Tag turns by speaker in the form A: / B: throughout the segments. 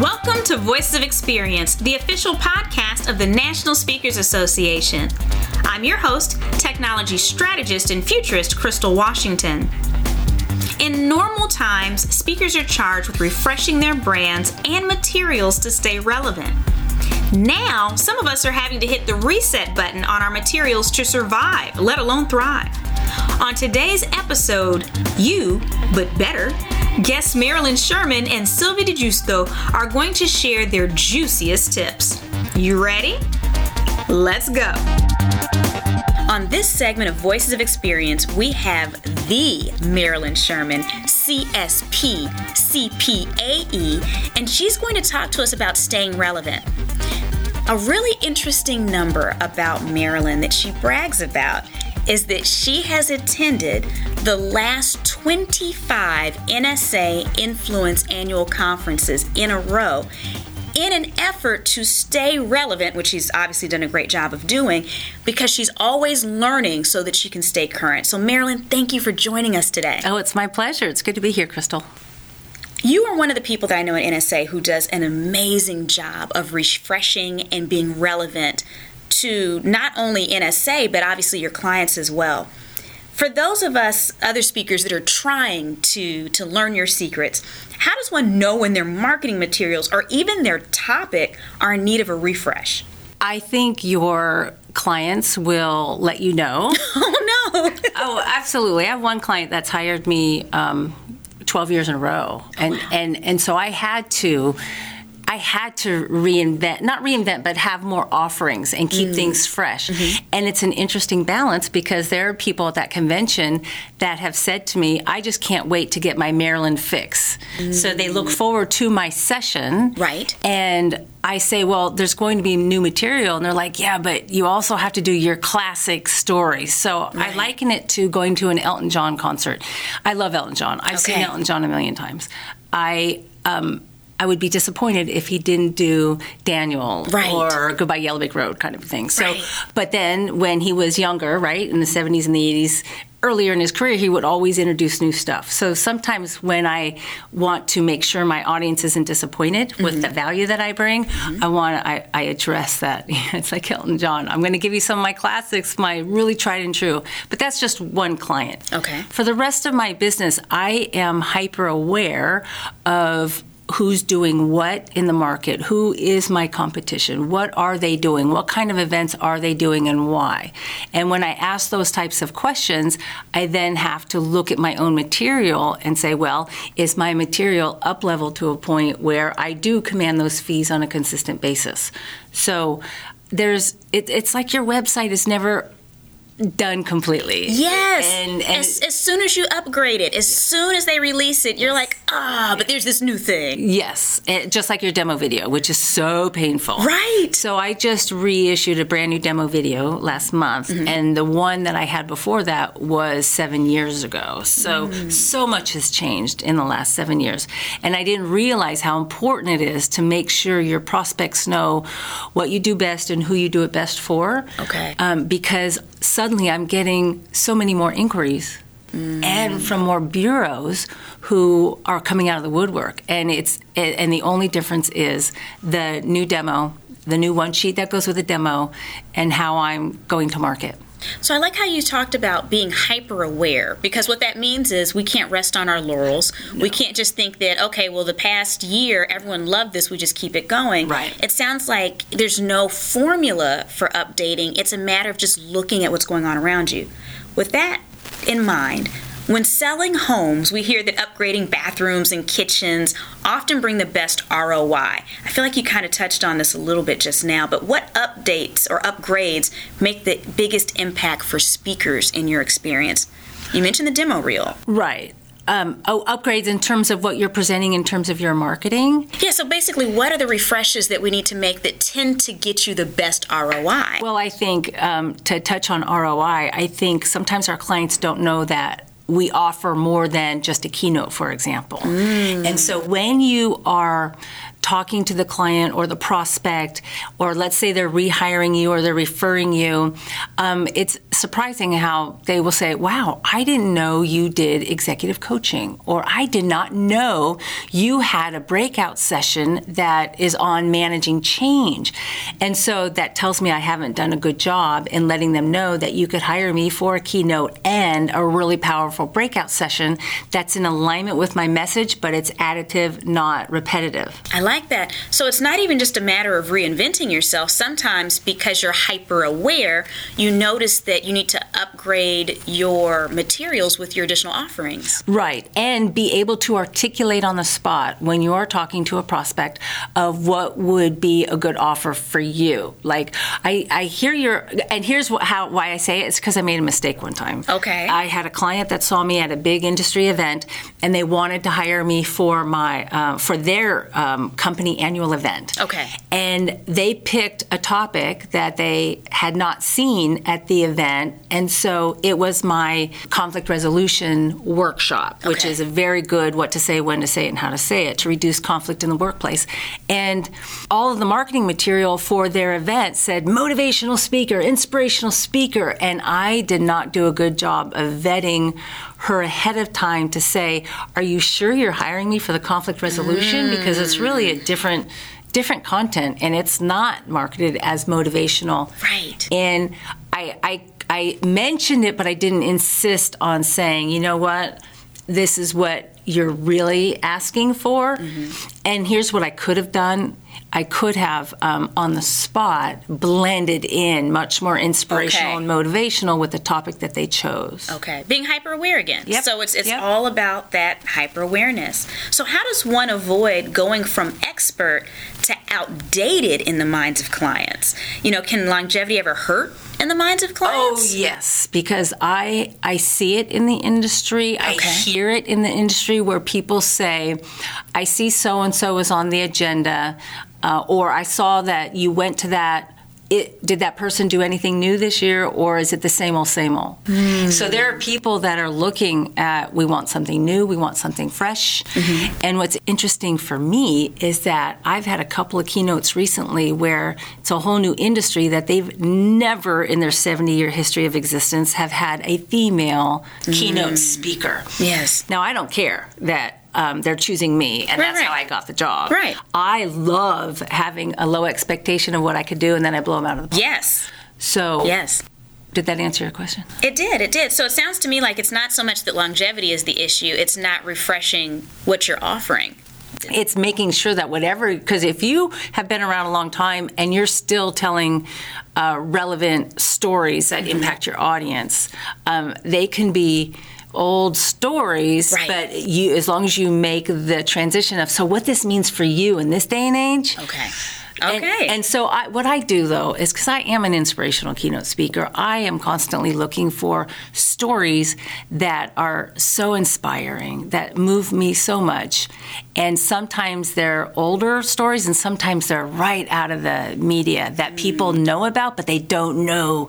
A: Welcome to Voices of Experience, the official podcast of the National Speakers Association. I'm your host, technology strategist and futurist Crystal Washington. In normal times, speakers are charged with refreshing their brands and materials to stay relevant. Now, some of us are having to hit the reset button on our materials to survive, let alone thrive. On today's episode, you, but better, guests Marilyn Sherman and Sylvie DiGiusto are going to share their juiciest tips. You ready? Let's go. On this segment of Voices of Experience, we have the Marilyn Sherman, CSP, CPAE, and she's going to talk to us about staying relevant. A really interesting number about Marilyn that she brags about is that she has attended the last 25 NSA Influence annual conferences in a row in an effort to stay relevant, which she's obviously done a great job of doing, because she's always learning so that she can stay current. So, Marilyn, thank you for joining us today.
B: Oh, it's my pleasure. It's good to be here, Crystal.
A: You are one of the people that I know at NSA who does an amazing job of refreshing and being relevant to not only NSA, but obviously your clients as well. For those of us other speakers that are trying to, to learn your secrets, how does one know when their marketing materials or even their topic are in need of a refresh?
B: I think your clients will let you know.
A: oh, no.
B: oh, absolutely. I have one client that's hired me um, 12 years in a row. And, and, and so I had to I had to reinvent, not reinvent, but have more offerings and keep mm. things fresh. Mm-hmm. And it's an interesting balance because there are people at that convention that have said to me, I just can't wait to get my Marilyn fix. Mm. So they look forward to my session.
A: Right.
B: And I say, well, there's going to be new material. And they're like, yeah, but you also have to do your classic story. So right. I liken it to going to an Elton John concert. I love Elton John. I've okay. seen Elton John a million times. I, um, I would be disappointed if he didn't do Daniel
A: right.
B: or Goodbye Yellow Brick Road kind of thing. So,
A: right.
B: but then when he was younger, right, in the 70s and the 80s, earlier in his career, he would always introduce new stuff. So sometimes when I want to make sure my audience isn't disappointed mm-hmm. with the value that I bring, mm-hmm. I want I, I address that. it's like Elton John. I'm going to give you some of my classics, my really tried and true. But that's just one client.
A: Okay.
B: For the rest of my business, I am hyper aware of who's doing what in the market, who is my competition, what are they doing, what kind of events are they doing, and why. And when I ask those types of questions, I then have to look at my own material and say, well, is my material up level to a point where I do command those fees on a consistent basis? So there's it, it's like your website is never done completely.
A: Yes. And, and as, as, soon as you upgrade it, as soon as they release it, you're like, ah, but there's this new thing.
B: Yes. And just like your demo video, which is so painful.
A: Right.
B: So I just reissued a brand new demo video last month, mm-hmm. and the one that I had before that was seven years ago. So, mm. so much has changed in the last seven years. And I didn't realize how important it is to make sure your prospects know what you do best and who you do it best for.
A: Okay.
B: Um, because suddenly I'm getting so many more inquiries mm. and from more bureaus who are coming out of the woodwork. And it's and the only difference is the new demo, the new one sheet that goes with the demo, and how I'm going to market.
A: So I like how you talked about being hyper aware because what that means is we can't rest on our laurels. No. We can't just think that okay, well the past year everyone loved this, we just keep it going.
B: Right.
A: It sounds like there's no formula for updating. It's a matter of just looking at what's going on around you. With that in mind, when selling homes, we hear that upgrading bathrooms and kitchens often bring the best ROI. I feel like you kind of touched on this a little bit just now, but what updates or upgrades make the biggest impact for speakers in your experience? You mentioned the demo reel.
B: Right. Um, oh, upgrades in terms of what you're presenting in terms of your marketing?
A: Yeah, so basically, what are the refreshes that we need to make that tend to get you the best ROI?
B: Well, I think um, to touch on ROI, I think sometimes our clients don't know that we offer more than just a keynote, for example. Mm. And so when you are talking to the client or the prospect, or let's say they're rehiring you or they're referring you, um, it's surprising how they will say, Wow, I didn't know you did executive coaching, or I did not know you had a breakout session that is on managing change. And so that tells me I haven't done a good job in letting them know that you could hire me for a keynote and a really powerful breakout session that's in alignment with my message, but it's additive, not repetitive.
A: I like that. So it's not even just a matter of reinventing yourself. Sometimes because you're hyper aware, you notice that you need to upgrade your materials with your additional offerings.
B: Right. And be able to articulate on the spot when you are talking to a prospect of what would be a good offer for you. Like I, I hear your and here's what, how why I say it. It's because I made a mistake one time.
A: Okay.
B: I had a client that saw me at a big industry event and they wanted to hire me for my uh, for their um, company annual event.
A: Okay.
B: And they picked a topic that they had not seen at the event, and so it was my conflict resolution workshop, which is a very good what to say, when to say it, and how to say it to reduce conflict in the workplace. And all of the marketing material for their event said motivational speaker, inspirational speaker, and I did not do a good job of vetting her ahead of time to say, "Are you sure you're hiring me for the conflict resolution?" Mm. Because it's really a different different content and it's not marketed as motivational.
A: Right.
B: And I I I mentioned it but I didn't insist on saying, "You know what? This is what you're really asking for." Mm-hmm. And here's what I could have done. I could have, um, on the spot, blended in much more inspirational
A: Okay.
B: and motivational with the topic that they chose.
A: Okay, being hyper aware again.
B: Yep.
A: So it's it's
B: Yep.
A: all about that hyper awareness. So how does one avoid going from expert to outdated in the minds of clients? You know, can longevity ever hurt in the minds of clients?
B: Oh yes, because I I see it in the industry.
A: Okay.
B: I hear it in the industry where people say, "I see so and so is on the agenda," uh, or "I saw that you went to that." It, did that person do anything new this year, or is it the same old, same old? Hmm. So there are people that are looking at we want something new, we want something fresh. Mm-hmm. And what's interesting for me is that I've had a couple of keynotes recently where it's a whole new industry that they've never in their 70 year history of existence have had a female keynote mm. speaker.
A: Yes.
B: Now, I don't care that um, they're choosing me, and
A: Right,
B: that's
A: right.
B: how I got the job.
A: Right.
B: I love having a low expectation of what I could do, and then I blow them out of the park.
A: Yes.
B: So,
A: Yes.
B: did that answer your question?
A: It did. It did. So it sounds to me like it's not so much that longevity is the issue. It's not refreshing what you're offering.
B: It's making sure that whatever, because if you have been around a long time and you're still telling uh, relevant stories that impact your audience, um, they can be old stories,
A: Right.
B: but you, as long as you make the transition of, so what this means for you in this day and age,
A: Okay. Okay.
B: And, so I, what I do though is because I am an inspirational keynote speaker, I am constantly looking for stories that are so inspiring, that move me so much. And sometimes they're older stories and sometimes they're right out of the media that people
A: Mm.
B: know about, but they don't know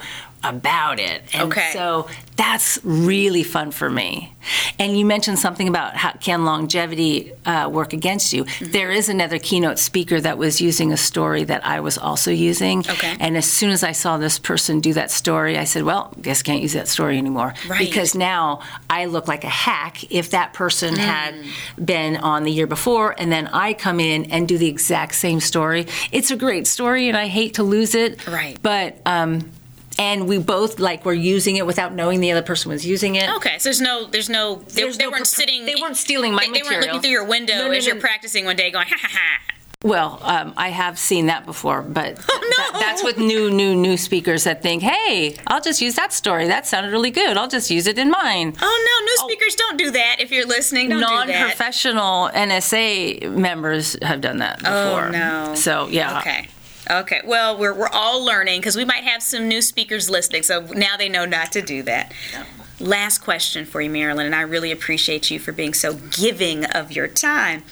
B: about it. And
A: Okay.
B: so that's really fun for me. And you mentioned something about how can longevity uh, work against you.
A: Mm-hmm.
B: There is another keynote speaker that was using a story that I was also using.
A: Okay.
B: And as soon as I saw this person do that story, I said, "Well, guess can't use that story anymore."
A: Right.
B: Because now I look like a hack if that person
A: Mm.
B: had been on the year before, and then I come in and do the exact same story. It's a great story, and I hate to lose it.
A: Right.
B: But um, and we both like were using it without knowing the other person was using it.
A: Okay, so there's no, there's no, they,
B: There's
A: they
B: no
A: weren't sitting.
B: they weren't stealing my
A: they, They weren't looking through your window
B: No, no,
A: as you're practicing one day, going ha ha ha.
B: Well, um, I have seen that before, but
A: Oh, no.
B: that- that's with new, new, new speakers that think, "Hey, I'll just use that story. That sounded really good. I'll just use it in mine."
A: Oh no, new speakers don't do that. If you're listening, don't do that.
B: Non-professional NSA members have done that before.
A: Oh no.
B: So yeah.
A: Okay. Okay. Well, we're we're all learning because we might have some new speakers listening, so now they know not to do that. Last question for you, Marilyn, and I really appreciate you for being so giving of your time.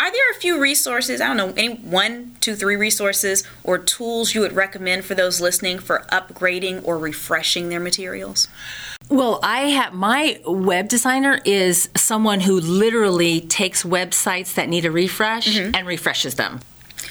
A: Are there a few resources, I don't know, any one, two, three resources or tools you would recommend for those listening for upgrading or refreshing their materials?
B: Well, I have my web designer is someone who literally takes websites that need a refresh mm-hmm. and refreshes them.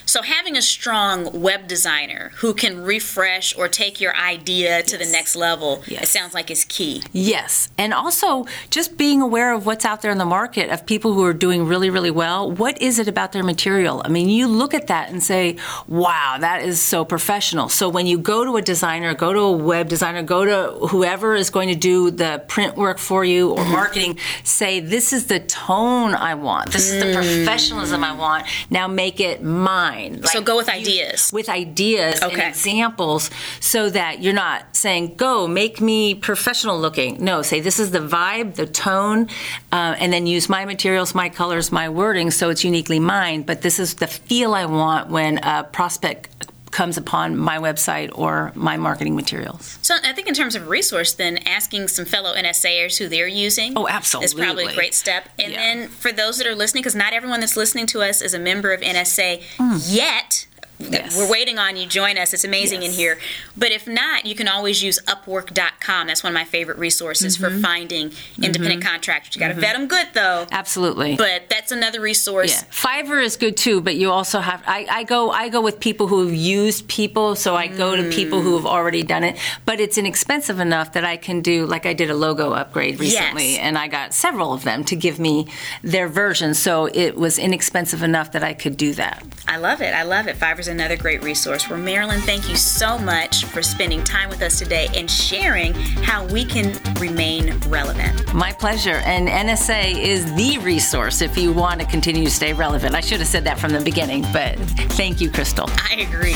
A: So having a strong web designer who can refresh or take your idea to yes. the next level, yes. it sounds like is key.
B: Yes. And also just being aware of what's out there in the market of people who are doing really, really well. What is it about their material? I mean, you look at that and say, wow, that is so professional. So when you go to a designer, go to a web designer, go to whoever is going to do the print work for you or mm-hmm. marketing, say, this is the tone I want. This is the mm. professionalism I want. Now make it mine mind.
A: Like so go with ideas.
B: With ideas okay. and examples so that you're not saying, go, make me professional looking. No, say, this is the vibe, the tone, uh, and then use my materials, my colors, my wording so it's uniquely mine. But this is the feel I want when a prospect comes upon my website or my marketing materials.
A: So I think in terms of resource, then asking some fellow NSAers who they're using.
B: Oh, absolutely.
A: Is probably a great step. And yeah. then for those that are listening, because not everyone that's listening to us is a member of NSA mm. yet Yes. We're waiting on you. Join us. It's amazing yes. in here. But if not, you can always use Upwork.com. That's one of my favorite resources mm-hmm. for finding independent mm-hmm. contractors. You got to mm-hmm. vet them good, though.
B: Absolutely.
A: But that's another resource. Yeah.
B: Fiverr is good too, but you also have. I, I go. I go with people who have used people, so I mm. go to people who have already done it. But it's inexpensive enough that I can do. Like I did a logo upgrade recently, yes. and I got several of them to give me their version. So it was inexpensive enough that I could do that.
A: I love it. I love it. Fiverr's is another great resource. Well, Marilyn, thank you so much for spending time with us today and sharing how we can remain relevant.
B: My pleasure. And NSA is the resource if you want to continue to stay relevant. I should have said that from the beginning, but thank you, Crystal.
A: I agree.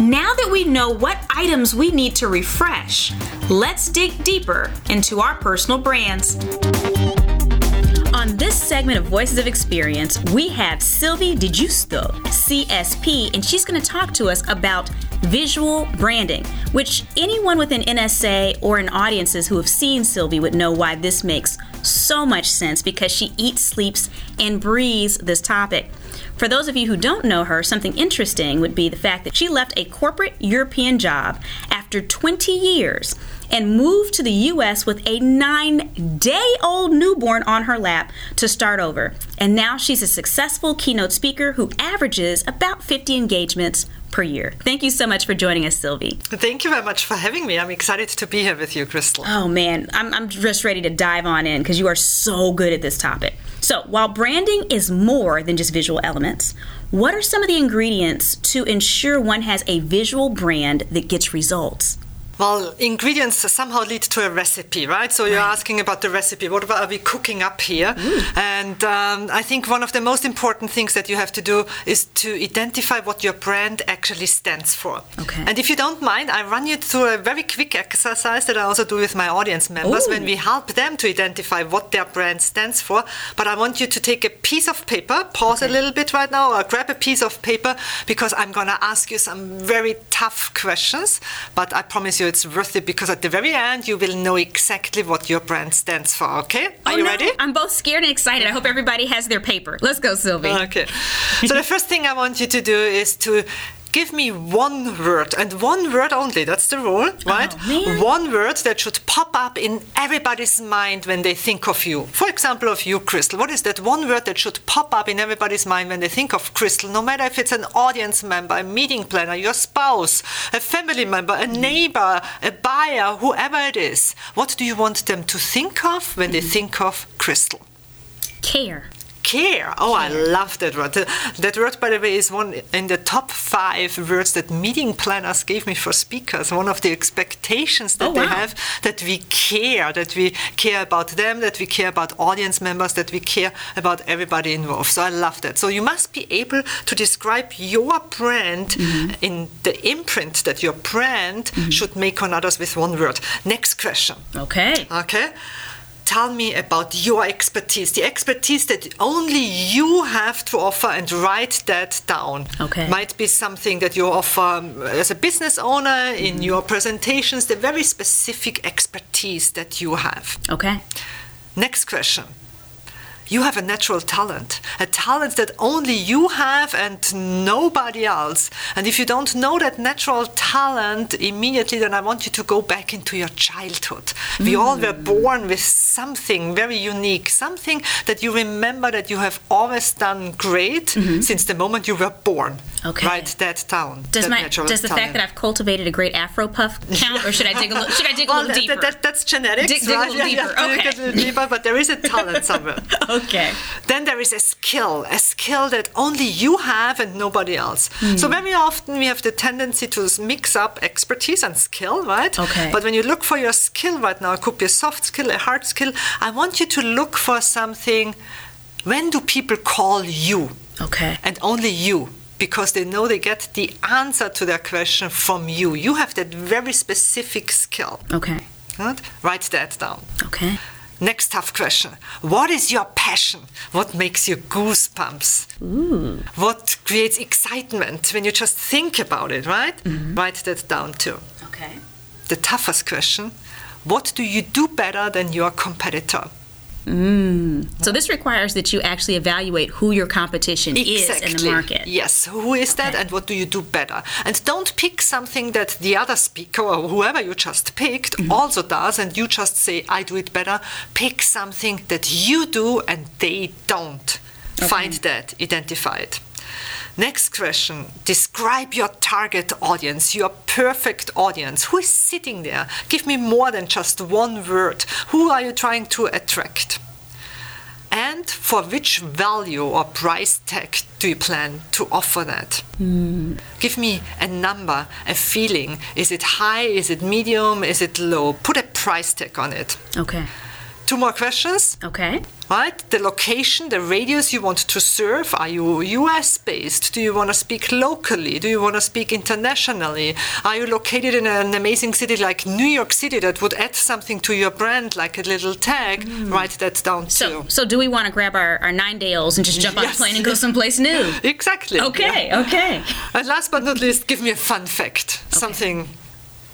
A: Now that we know what items we need to refresh, let's dig deeper into our personal brands. On this segment of Voices of Experience, we have Sylvie DiGiusto, CSP, and she's going to talk to us about visual branding, which anyone within NSA or in audiences who have seen Sylvie would know why this makes so much sense because she eats, sleeps, and breathes this topic. For those of you who don't know her, something interesting would be the fact that she left a corporate European job after 20 years and moved to the U.S. with a nine day old newborn on her lap to start over. And now she's a successful keynote speaker who averages about 50 engagements per year. Thank you so much for joining us, Sylvie.
C: Thank you very much for having me. I'm excited to be here with you, Crystal.
A: Oh, man. I'm, I'm just ready to dive on in because you are so good at this topic. So, while branding is more than just visual elements, what are some of the ingredients to ensure one has a visual brand that gets results?
C: Well, ingredients somehow lead to a recipe, right? So you're right. asking about the recipe. What are we cooking up here? Mm. And um, I think one of the most important things that you have to do is to identify what your brand actually stands for. Okay. And if you don't mind, I run you through a very quick exercise that I also do with my audience members Ooh. when we help them to identify what their brand stands for. But I want you to take a piece of paper, pause okay. a little bit right now, or grab a piece of paper because I'm going to ask you some very tough questions. But I promise you, it's worth it because at the very end you will know exactly what your brand stands for. Okay? Oh, Are
A: oh,
C: you
A: no.
C: ready?
A: I'm both scared and excited. I hope everybody has their paper. Let's go, Sylvie.
C: Okay. so the first thing I want you to do is to give me one word and one word only. That's the rule, oh, right? Oh, one word that should pop up in everybody's mind when they think of you. For example, of you, Crystal. What is that one word that should pop up in everybody's mind when they think of Crystal? No matter if it's an audience member, a meeting planner, your spouse, a family member, a neighbor, a buyer, whoever it is. What do you want them to think of when they mm-hmm. think of Crystal?
A: Care
C: care. Oh, care. I love that word. That word, by the way, is one in the top five words that meeting planners gave me for speakers. One of the expectations that oh, wow. they have that we care, that we care about them, that we care about audience members, that we care about everybody involved. So I love that. So you must be able to describe your brand mm-hmm. in the imprint that your brand mm-hmm. should make on others with one word. Next question.
A: Okay.
C: Okay tell me about your expertise, the expertise that only you have to offer, and write that down.
A: Okay.
C: Might be something that you offer um, as a business owner in mm-hmm. your presentations, the very specific expertise that you have.
A: Okay.
C: Next question. You have a natural talent, a talent that only you have and nobody else. And if you don't know that natural talent immediately, then I want you to go back into your childhood. Mm. We all were born with something very unique, something that you remember that you have always done great mm-hmm. since the moment you were born. Okay. Right, that town.
A: Does
C: that
A: my does the talent. fact that I've cultivated a great Afro puff count, or should I dig a little? Should I dig well, a little deeper?
C: That, that's genetics.
A: Dig, dig right? a little yeah, deeper.
C: Yeah,
A: okay.
C: a little deeper, but there is a talent somewhere.
A: okay.
C: Then there is a skill, a skill that only you have and nobody else. Mm. So very often we have the tendency to mix up expertise and skill, right?
A: Okay.
C: But when you look for your skill right now, it could be a soft skill, a hard skill. I want you to look for something. When do people call you?
A: Okay.
C: And only you because they know they get the answer to their question from you. You have that very specific skill.
A: Okay.
C: Right? Write that down.
A: Okay.
C: Next tough question. What is your passion? What makes you goosebumps?
A: Ooh.
C: What creates excitement when you just think about it, right? Mm-hmm. Write that down too.
A: Okay.
C: The toughest question. What do you do better than your competitor?
A: Mm. So this requires that you actually evaluate who your competition exactly. is in the market.
C: Yes, who is that and what do you do better? And don't pick something that the other speaker or whoever you just picked mm-hmm. also does and you just say I do it better. Pick something that you do and they don't. Okay. Find that, identify it. Next question Describe your target audience, your perfect audience. Who is sitting there? Give me more than just one word. Who are you trying to attract? And for which value or price tag do you plan to offer that?
A: Mm.
C: Give me a number, a feeling. Is it high? Is it medium? Is it low? Put a price tag on it.
A: Okay.
C: Two more questions.
A: Okay.
C: Right? The location, the radius you want to serve. Are you US based? Do you want to speak locally? Do you want to speak internationally? Are you located in an amazing city like New York City that would add something to your brand, like a little tag? Mm. Write that down too.
A: So, so do we want to grab our, our nine dales and just jump yes. on a plane and go someplace new?
C: exactly.
A: Okay, yeah. okay.
C: And last but not least, give me a fun fact. Okay. Something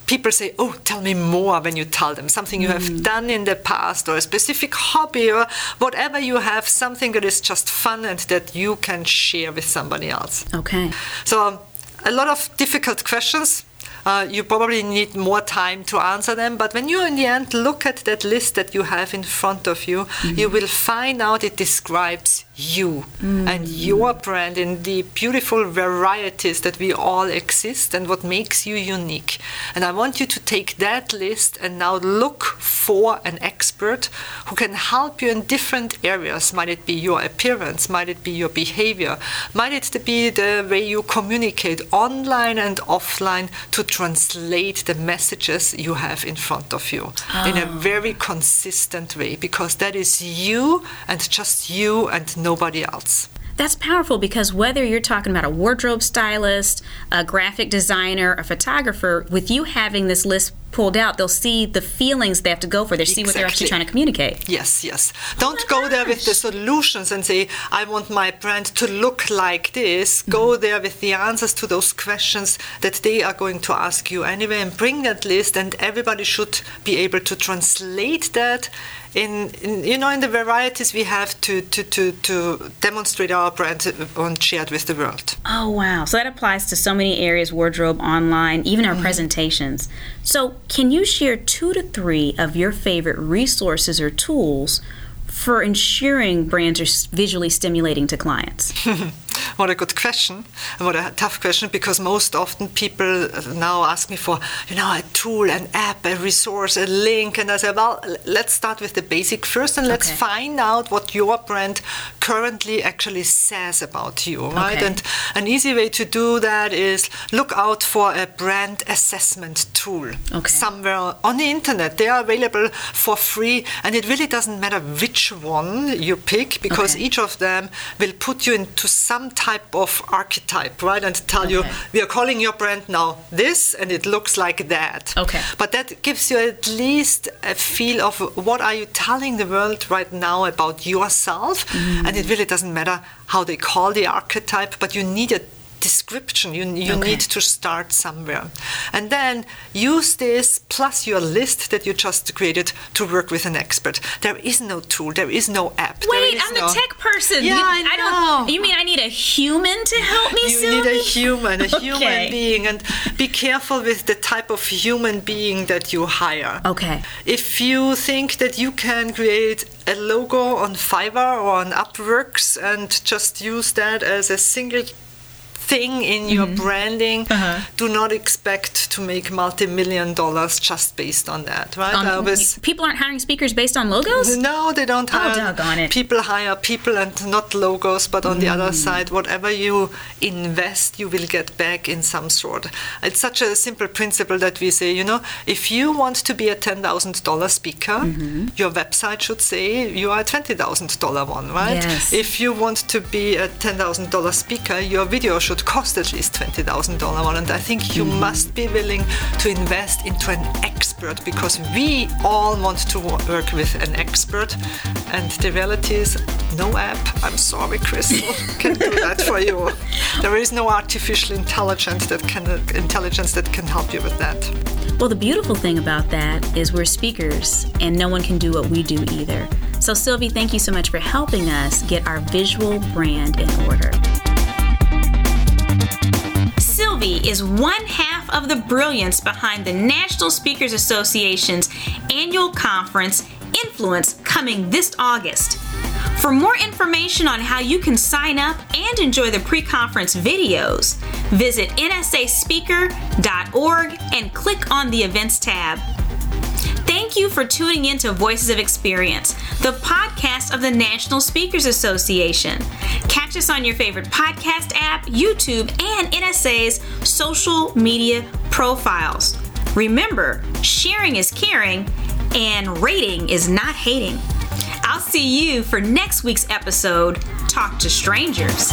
C: people say, Oh, tell me more when you tell them something you mm. have done in the past or a specific hobby or whatever you have, something that is just fun and that you can share with somebody else.
A: Okay.
C: So, a lot of difficult questions. Uh, you probably need more time to answer them. But when you, in the end, look at that list that you have in front of you, mm-hmm. you will find out it describes you mm. and your brand in the beautiful varieties that we all exist and what makes you unique. And I want you to take that list and now look for an expert who can help you in different areas. Might it be your appearance? Might it be your behavior? Might it be the way you communicate online and offline to translate the messages you have in front of you oh. in a ah. very consistent way? Because that is you and just you and nobody else.
A: That's powerful because whether you're talking about a wardrobe stylist, a graphic designer, a photographer, with you having this list pulled out, they'll see the feelings they have to go for. They exactly. see what they're actually trying to communicate.
C: Yes, yes. Don't oh go gosh. there with the solutions and say, I want my brand to look like this. Mm-hmm. Go there with the answers to those questions that they are going to ask you anyway and bring that list, and everybody should be able to translate that in, in, you know in the varieties we have to, to, to, to demonstrate our brand and share it with the world.
A: Oh wow! So that applies to so many areas: wardrobe, online, even our mm-hmm. presentations. So can you share two to three of your favorite resources or tools for ensuring brands are visually stimulating to clients?
C: what a good question, what a tough question, because most often people now ask me for, you know, a tool, an app, a resource, a link, and I say, well, let's start with the basic first, and let's okay. find out what your brand currently actually says about you, right? Okay. And an easy way to do that is look out for a brand assessment tool
A: okay.
C: somewhere on the internet. They are available for free, and it really doesn't matter which one you pick because each of them will put you into some type of archetype, right? And tell okay. you, we are calling your brand now this, and it looks like that.
A: Okay.
C: But that gives you at least a feel of what are you telling the world right now about yourself. Mm. And it really doesn't matter how they call the archetype, but you need a description. You, you
A: Okay.
C: need to start somewhere. And then use this plus your list that you just created to work with an expert. There is no tool, there is no app.
A: Wait,
C: is
A: I'm the tech person.
C: Yeah,
A: you,
C: I
A: don't.
C: know.
A: You mean I need a human to help me,
C: You
A: Sylvie?
C: need a human, a
A: Okay.
C: human being, and be careful with the type of human being that you hire.
A: Okay.
C: If you think that you can create a logo on Fiverr or on Upworks and just use that as a single thing in your branding,
A: Mm-hmm. Uh-huh.
C: do not expect to make multi-million dollars just based on that, right?
A: Um,
C: was-
A: people aren't hiring speakers based on logos.
C: no, they don't
A: Oh,
C: hire.
A: doggone it.
C: People hire people and not logos, but on the other
A: Mm.
C: side, whatever you invest, you will get back in some sort. It's such a simple principle that we say, you know, if you want to be a $10,000 speaker,
A: Mm-hmm.
C: your website should say you are a $20,000 one, right?
A: Yes.
C: If you want to be a $10,000 speaker, your video should cost at least $20,000 one. And I think you
A: Mm-hmm.
C: must be willing to invest into an expert because we all want to work with an expert. And the reality is, no app, I'm sorry, Crystal, can do that for you. There is no artificial intelligence that can intelligence that can help you with that.
A: Well, the beautiful thing about that is we're speakers and no one can do what we do either. So, Sylvie, thank you so much for helping us get our visual brand in order. Is one half of the brilliance behind the National Speakers Association's annual conference, Influence, coming this August. For more information on how you can sign up and enjoy the pre conference videos, visit nsaspeaker.org and click on the Events tab. Thank you for tuning in to Voices of Experience, the podcast of the National Speakers Association. Catch us on your favorite podcast app, YouTube, and NSA's social media profiles. Remember, sharing is caring and rating is not hating. I'll see you for next week's episode Talk to Strangers.